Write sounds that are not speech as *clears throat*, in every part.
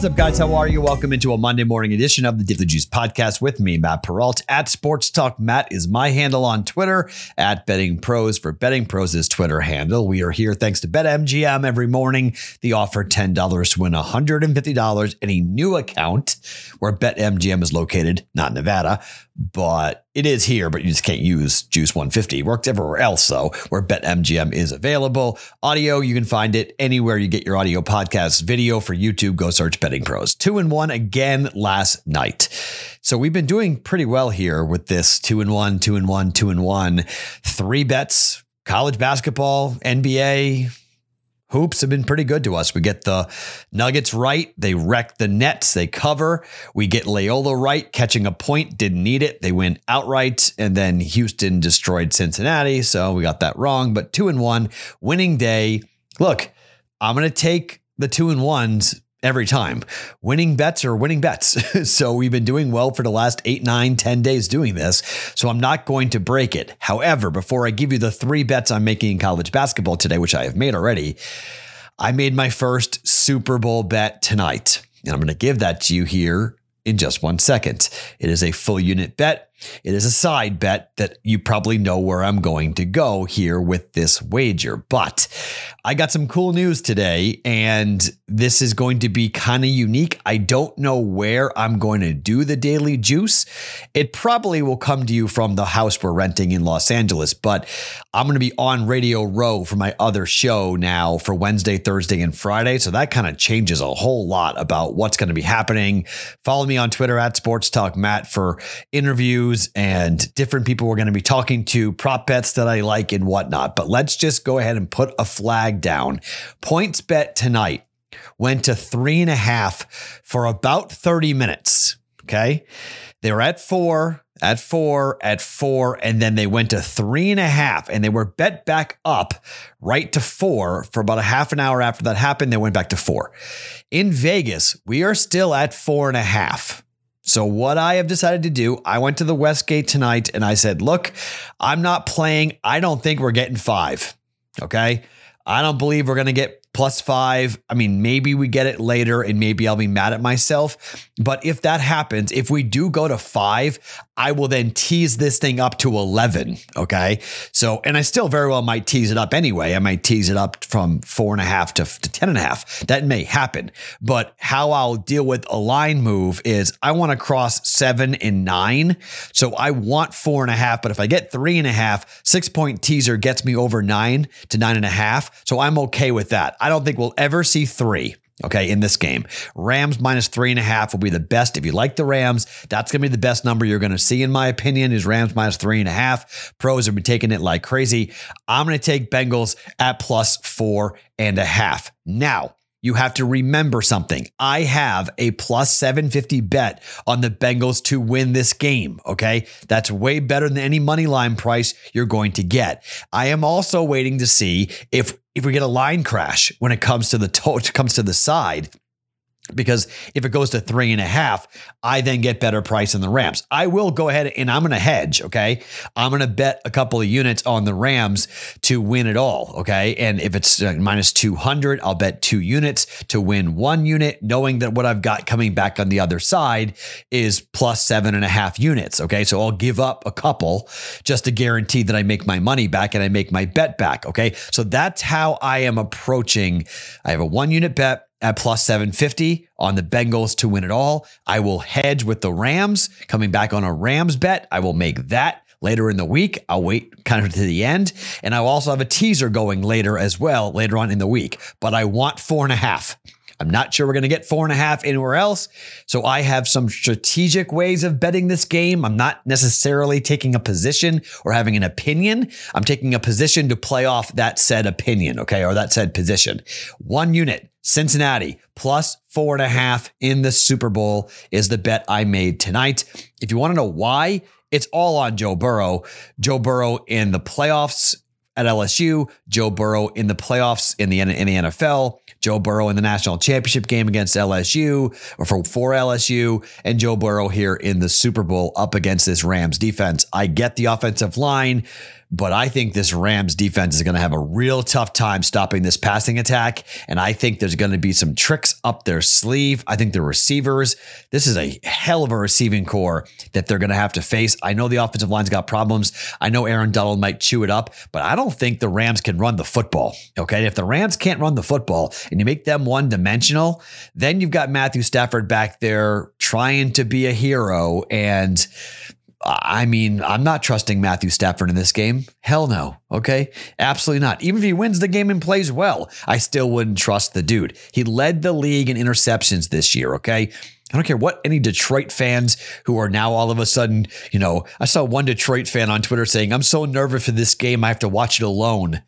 What's up, guys? How are you? Welcome into a Monday morning edition of the Daily Juice podcast with me, Matt Perrault. At Sports Talk Matt is my handle on Twitter. At Betting Pros for Betting Pros Twitter handle. We are here thanks to BetMGM every morning. The offer $10 to win $150 in a new account where BetMGM is located, not Nevada, but it is here, but you just can't use Juice 150. It works everywhere else, though, where BetMGM is available. Audio, you can find it anywhere you get your audio podcasts. Video for YouTube, go search Betting Pros. Two and one again last night. So we've been doing pretty well here with this two and one, two and one, two and one. Three bets, college basketball, NBA, hoops have been pretty good to us. We get the Nuggets right. They wreck the Nets. They cover. We get Loyola right, catching a point. Didn't need it. They win outright. And then Houston destroyed Cincinnati. So we got that wrong. But two and one, winning day. Look, I'm going to take the two and ones every time. Winning bets are winning bets. *laughs* so we've been doing well for the last eight, nine, ten days doing this. So I'm not going to break it. However, before I give you the three bets I'm making in college basketball today, which I have made already, I made my first Super Bowl bet tonight. And I'm going to give that to you here in just one second. It is a full unit bet. It is a side bet that you probably know where I'm going to go here with this wager. But I got some cool news today, and this is going to be kind of unique. I don't know where I'm going to do the daily juice. It probably will come to you from the house we're renting in Los Angeles, but I'm going to be on Radio Row for my other show now for Wednesday, Thursday, and Friday. So that kind of changes a whole lot about what's going to be happening. Follow me on Twitter at Sports Talk Matt for interviews and different people we're going to be talking to, prop bets that I like and whatnot. But let's just go ahead and put a flag down. PointsBet tonight went to three and a half for about 30 minutes. Okay. They were at four, at four, at four, and then they went to three and a half, and they were bet back up right to four for about a half an hour after that happened. They went back to four. In Vegas, we are still at four and a half. So, what I have decided to do, I went to the Westgate tonight and I said, look, I'm not playing. I don't think we're getting five. Okay. I don't believe we're going to get plus five. I mean, maybe we get it later and maybe I'll be mad at myself. But if that happens, if we do go to five, I will then tease this thing up to 11. Okay. So, and I still very well might tease it up anyway. I might tease it up from four and a half to, to 10 and a half. That may happen. But how I'll deal with a line move is I want to cross seven and nine. So I want four and a half. But if I get three and a half, six point teaser gets me over nine to nine and a half. So I'm okay with that. I don't think we'll ever see three. Okay, in this game, Rams minus three and a half will be the best. If you like the Rams, that's going to be the best number you're going to see, in my opinion, is Rams minus three and a half. Pros have been taking it like crazy. I'm going to take Bengals at plus four and a half. Now, you have to remember something. I have a plus 750 bet on the Bengals to win this game. Okay. That's way better than any money line price you're going to get. I am also waiting to see if if we get a line crash when it comes to the to- comes to the side because if it goes to three and a half, I then get better price in the Rams. I will go ahead and I'm going to hedge. Okay. I'm going to bet a couple of units on the Rams to win it all. Okay. And if it's uh, minus 200, I'll bet two units to win one unit, knowing that what I've got coming back on the other side is plus seven and a half units. Okay. So I'll give up a couple just to guarantee that I make my money back and I make my bet back. Okay. So that's how I am approaching. I have a one unit bet at plus 750 on the Bengals to win it all. I will hedge with the Rams coming back on a Rams bet. I will make that later in the week. I'll wait kind of to the end. And I will also have a teaser going later as well, later on in the week. But I want four and a half. I'm not sure we're going to get four and a half anywhere else. So I have some strategic ways of betting this game. I'm not necessarily taking a position or having an opinion. I'm taking a position to play off that said opinion, okay, or that said position. One unit, Cincinnati plus four and a half in the Super Bowl is the bet I made tonight. If you want to know why, it's all on Joe Burrow. Joe Burrow in the playoffs at LSU, Joe Burrow in the playoffs in the in the NFL, Joe Burrow in the national championship game against LSU or for, for LSU, and Joe Burrow here in the Super Bowl up against this Rams defense. I get the offensive line but I think this Rams defense is going to have a real tough time stopping this passing attack. And I think there's going to be some tricks up their sleeve. I think the receivers, this is a hell of a receiving corps that they're going to have to face. I know the offensive line's got problems. I know Aaron Donald might chew it up, but I don't think the Rams can run the football. Okay. If the Rams can't run the football and you make them one dimensional, then you've got Matthew Stafford back there trying to be a hero. And I mean, I'm not trusting Matthew Stafford in this game. Hell no. Okay. Absolutely not. Even if he wins the game and plays well, I still wouldn't trust the dude. He led the league in interceptions this year. Okay. I don't care what any Detroit fans who are now all of a sudden, you know, I saw one Detroit fan on Twitter saying, I'm so nervous for this game, I have to watch it alone.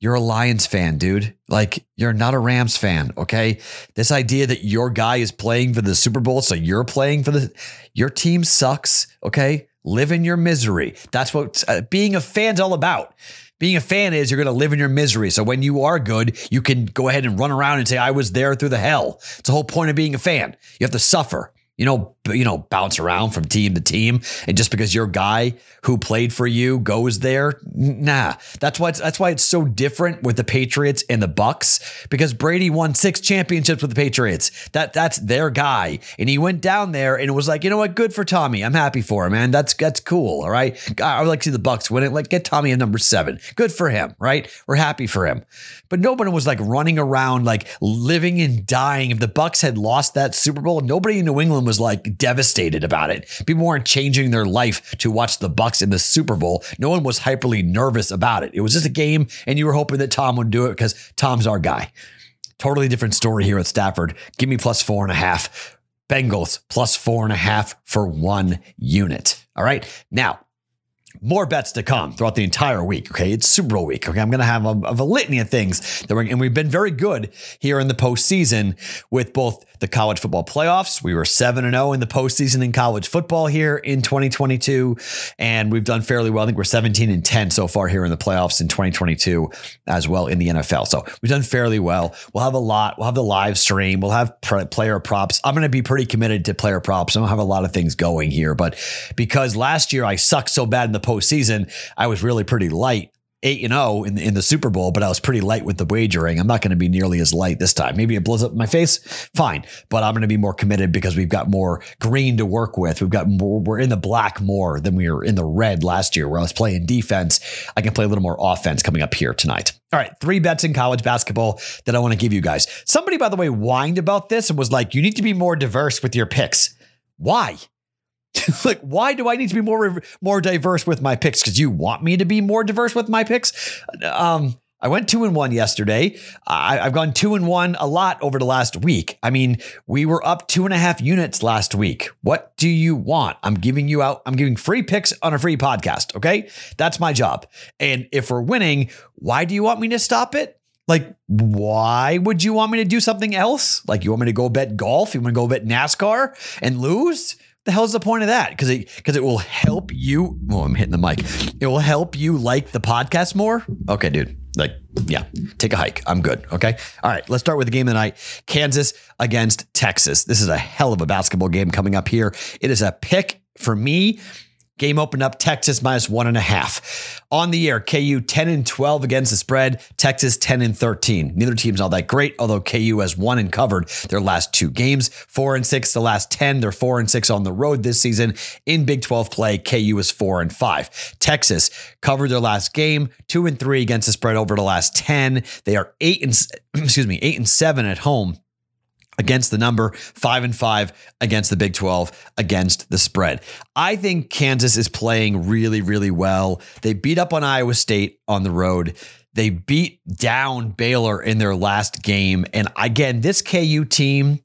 You're a Lions fan, dude. Like, you're not a Rams fan, okay? This idea that your guy is playing for the Super Bowl, so you're playing for the, your team sucks, okay? Live in your misery. That's what uh, being a fan's all about. Being a fan is you're going to live in your misery. So when you are good, you can go ahead and run around and say, I was there through the hell. It's the whole point of being a fan. You have to suffer you know, you know, bounce around from team to team, and just because your guy who played for you goes there, nah. That's why it's, that's why it's so different with the Patriots and the Bucs because Brady won six championships with the Patriots. That that's their guy, and he went down there and it was like, you know what, good for Tommy. I'm happy for him, man. That's that's cool. All right, I would like to see the Bucs win it. Like get Tommy at number seven. Good for him. Right, we're happy for him. But nobody was like running around like living and dying. If the Bucs had lost that Super Bowl, nobody in New England was like devastated about it. People weren't changing their life to watch the Bucs in the Super Bowl. No one was hyperly nervous about it. It was just a game, and you were hoping that Tom would do it because Tom's our guy. Totally different story here with Stafford. Give me plus four and a half. Bengals plus four and a half for one unit. All right. Now, more bets to come throughout the entire week. Okay, it's Super Bowl week. Okay, I'm going to have a, a litany of things that we're, and we've been very good here in the postseason with both the college football playoffs. We were seven and zero oh in the postseason in college football here in 2022, and we've done fairly well. I think we're 17 and 10 so far here in the playoffs in 2022 as well in the NFL. So we've done fairly well. We'll have a lot. We'll have the live stream. We'll have player props. I'm going to be pretty committed to player props. I don't have a lot of things going here, but because last year I sucked so bad in the postseason, I was really pretty light eight and zero oh in the, in the Super Bowl, but I was pretty light with the wagering. I'm not going to be nearly as light this time. Maybe it blows up my face, fine, but I'm going to be more committed because we've got more green to work with. We've got more. We're in the black more than we were in the red last year, where I was playing defense. I can play a little more offense coming up here tonight. All right, three bets in college basketball that I want to give you guys. Somebody, by the way, whined about this and was like, "You need to be more diverse with your picks." Why? *laughs* like, why do I need to be more more diverse with my picks? Because you want me to be more diverse with my picks. Um, I went two and one yesterday. I, have gone two and one a lot over the last week. I mean, we were up two and a half units last week. What do you want? I'm giving you out. I'm giving free picks on a free podcast. Okay, that's my job. And if we're winning, why do you want me to stop it? Like, why would you want me to do something else? Like, you want me to go bet golf? You want to go bet NASCAR and lose? The hell's the point of that? Because it because it will help you. Oh, I'm hitting the mic. It will help you like the podcast more. Okay, dude. Like, yeah, take a hike. I'm good. Okay. All right. Let's start with the game of the night. Kansas against Texas. This is a hell of a basketball game coming up here. It is a pick for me. Game opened up Texas minus one and a half. On the year, KU 10 and 12 against the spread, Texas 10 and 13. Neither team's all that great, although KU has won and covered their last two games. Four and six, the last 10. They're four and six on the road this season. In Big 12 play, KU is four and five. Texas covered their last game, two and three against the spread over the last 10. They are eight and *clears throat* excuse me, eight and seven at home against the number, five and five against the Big 12, against the spread. I think Kansas is playing really, really well. They beat up on Iowa State on the road. They beat down Baylor in their last game. And again, this KU team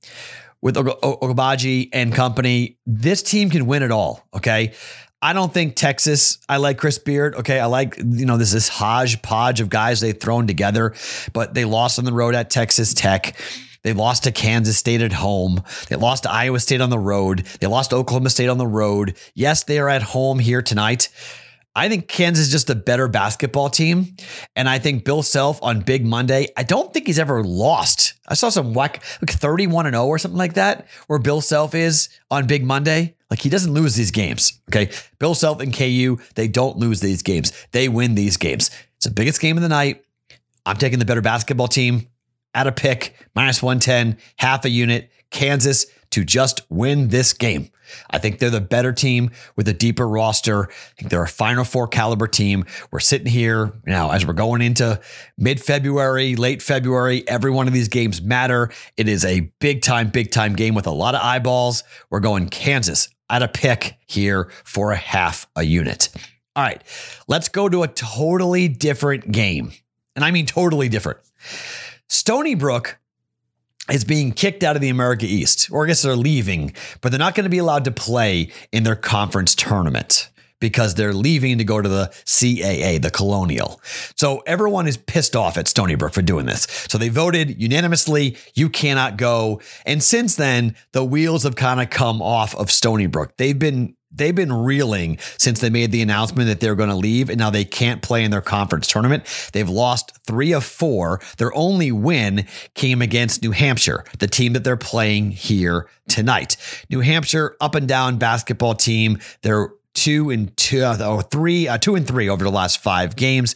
with Agbaji and company, this team can win it all. Okay. I don't think Texas, I like Chris Beard. Okay. I like, you know, this this hodgepodge of guys they've thrown together, but they lost on the road at Texas Tech. They lost to Kansas State at home. They lost to Iowa State on the road. They lost to Oklahoma State on the road. Yes, they are at home here tonight. I think Kansas is just a better basketball team. And I think Bill Self on Big Monday, I don't think he's ever lost. I saw some whack, like 31 and 0 or something like that, where Bill Self is on Big Monday. Like he doesn't lose these games. Okay. Bill Self and KU, they don't lose these games. They win these games. It's the biggest game of the night. I'm taking the better basketball team at a pick, minus 110, half a unit, Kansas to just win this game. I think they're the better team with a deeper roster. I think they're a Final Four caliber team. We're sitting here now as we're going into mid February, late February. Every one of these games matter. It is a big time, big time game with a lot of eyeballs. We're going Kansas at a pick here for a half a unit. All right, let's go to a totally different game. And I mean totally different. Stony Brook is being kicked out of the America East, or I guess they're leaving, but they're not going to be allowed to play in their conference tournament because they're leaving to go to the CAA, the Colonial. So everyone is pissed off at Stony Brook for doing this. So they voted unanimously, you cannot go. And since then, the wheels have kind of come off of Stony Brook. They've been they've been reeling since they made the announcement that they're going to leave and now they can't play in their conference tournament. They've lost three of four. Their only win came against New Hampshire, the team that they're playing here tonight. New Hampshire up and down basketball team. They're two and two, uh, three, uh, two and three over the last five games.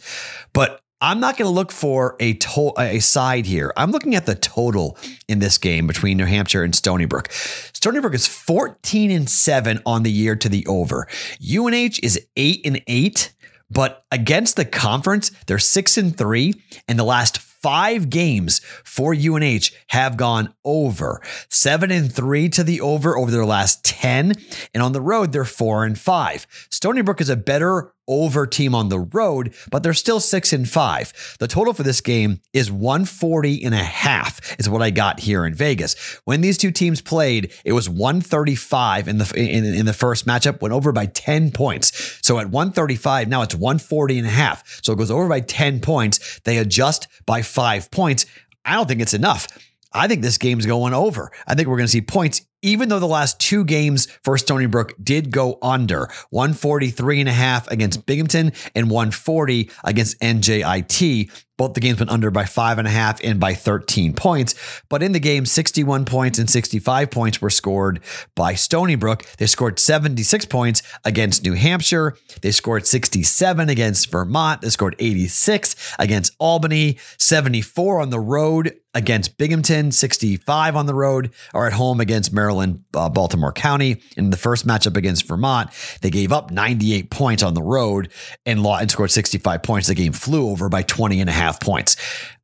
But I'm not going to look for a to- a side here. I'm looking at the total in this game between New Hampshire and Stony Brook. Stony Brook is 14 and 7 on the year to the over. UNH is 8 and 8, but against the conference, they're 6 and 3 and the last five games for UNH have gone over. Seven and three to the over over their last 10. And on the road, they're four and five. Stony Brook is a better over team on the road, but they're still six and five. The total for this game is 140 and a half, is what I got here in Vegas. When these two teams played, it was 135 in the in, in the first matchup, went over by 10 points. So at 135, now it's 140 and a half. So it goes over by 10 points. They adjust by five points. I don't think it's enough. I think this game's going over. I think we're going to see points, even though the last two games for Stony Brook did go under 143 and a half against Binghamton and 140 against NJIT. Both the games went under by five and a half and by 13 points. But in the game, 61 points and 65 points were scored by Stony Brook. They scored 76 points against New Hampshire. They scored 67 against Vermont. They scored 86 against Albany, 74 on the road against Binghamton, 65 on the road or at home against Maryland, uh, Baltimore County. In the first matchup against Vermont, they gave up 98 points on the road and, and scored 65 points. The game flew over by 20 and a half half points.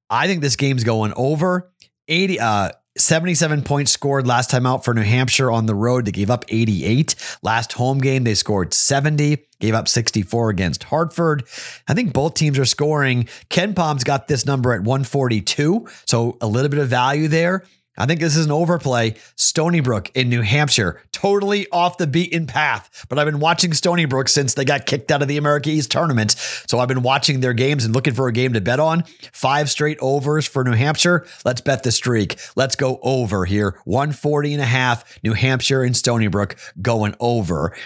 I think this game's going over 80, uh, 77 points scored last time out for New Hampshire on the road. They gave up 88. Last home game, they scored 70, gave up 64 against Hartford. I think both teams are scoring. KenPom's got this number at 142, so a little bit of value there. I think this is an overplay. Stony Brook in New Hampshire, totally off the beaten path. But I've been watching Stony Brook since they got kicked out of the America East tournament. So I've been watching their games and looking for a game to bet on. Five straight overs for New Hampshire. Let's bet the streak. Let's go over here. 140 and a half. New Hampshire and Stony Brook going over.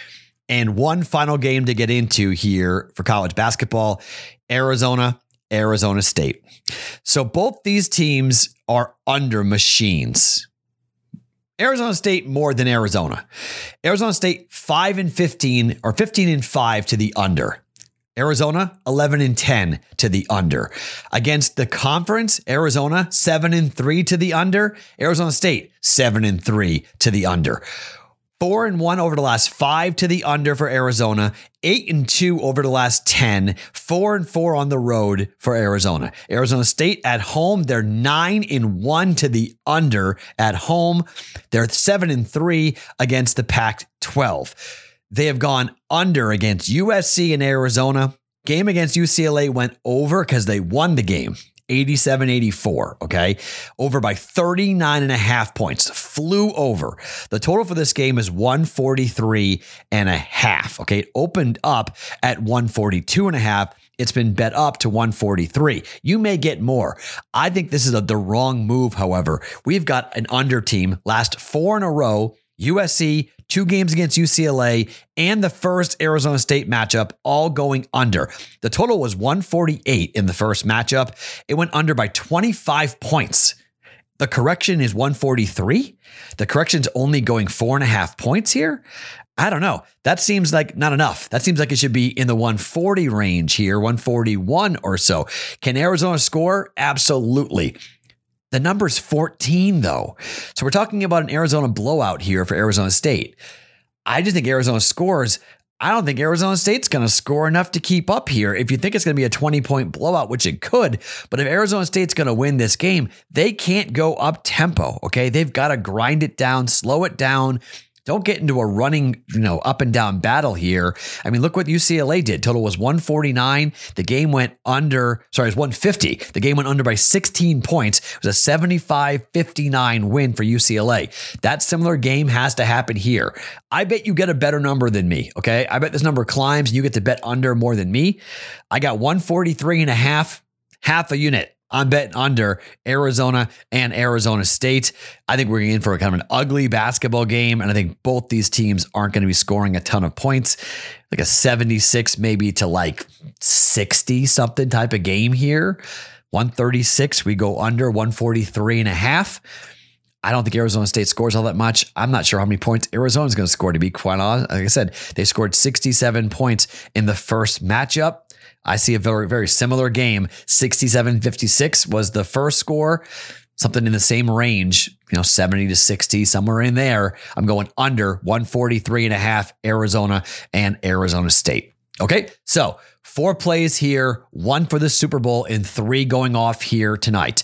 And one final game to get into here for college basketball Arizona Arizona State. So both these teams are under machines. Arizona State more than Arizona. Arizona State 5 and 15 or 15 and 5 to the under. Arizona 11 and 10 to the under. Against the conference, Arizona 7 and 3 to the under, Arizona State 7 and 3 to the under. Four and one over the last five to the under for Arizona, eight and two over the last 10, four and four on the road for Arizona. Arizona State at home, they're nine and one to the under at home. They're seven and three against the Pac 12. They have gone under against USC and Arizona. Game against UCLA went over because they won the game. 87 84. Okay. Over by 39 and a half points. Flew over. The total for this game is 143 and a half. Okay. It opened up at 142 and a half. It's been bet up to 143. You may get more. I think this is a, the wrong move, however. We've got an under team last four in a row USC, two games against UCLA, and the first Arizona State matchup, all going under. The total was 148 in the first matchup. It went under by 25 points. The correction is 143. The correction's only going four and a half points here. I don't know. That seems like not enough. That seems like it should be in the 140 range here, 141 or so. Can Arizona score? Absolutely. The number's 14, though. So we're talking about an Arizona blowout here for Arizona State. I just think Arizona scores. I don't think Arizona State's going to score enough to keep up here. If you think it's going to be a 20 point blowout, which it could, but if Arizona State's going to win this game, they can't go up tempo. Okay. They've got to grind it down, slow it down, don't get into a running, you know, up and down battle here. I mean, look what UCLA did. Total was 149. The game went under, sorry, it was 150. The game went under by 16 points. It was a 75 59 win for UCLA. That similar game has to happen here. I bet you get a better number than me. Okay. I bet this number climbs and you get to bet under more than me. I got 143 and a half, half a unit. I'm betting under Arizona and Arizona State. I think we're in for a kind of an ugly basketball game. And I think both these teams aren't going to be scoring a ton of points, like a 76, maybe to like 60 something type of game here. 136, we go under 143 and a half. I don't think Arizona State scores all that much. I'm not sure how many points Arizona's going to score, to be quite honest. Like I said, they scored 67 points in the first matchup. I see a very, very similar game. 67 56 was the first score, something in the same range, you know, 70 to 60, somewhere in there. I'm going under 143 and a half Arizona and Arizona State. Okay. So four plays here, one for the Super Bowl, and three going off here tonight.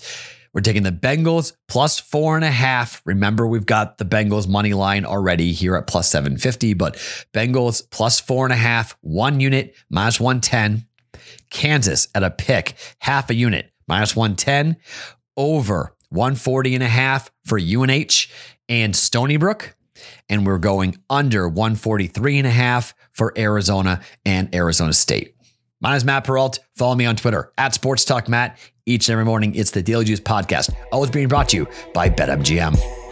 We're taking the Bengals plus four and a half. Remember, we've got the Bengals money line already here at plus 750, but Bengals plus four and a half, one unit, minus 110. Kansas at a pick, half a unit, minus 110, over 140 and a half for UNH and Stony Brook. And we're going under 143 and a half for Arizona and Arizona State. My name is Matt Perrault. Follow me on Twitter at Sports Talk Matt. Each and every morning, it's the Daily Juice podcast, always being brought to you by BetMGM.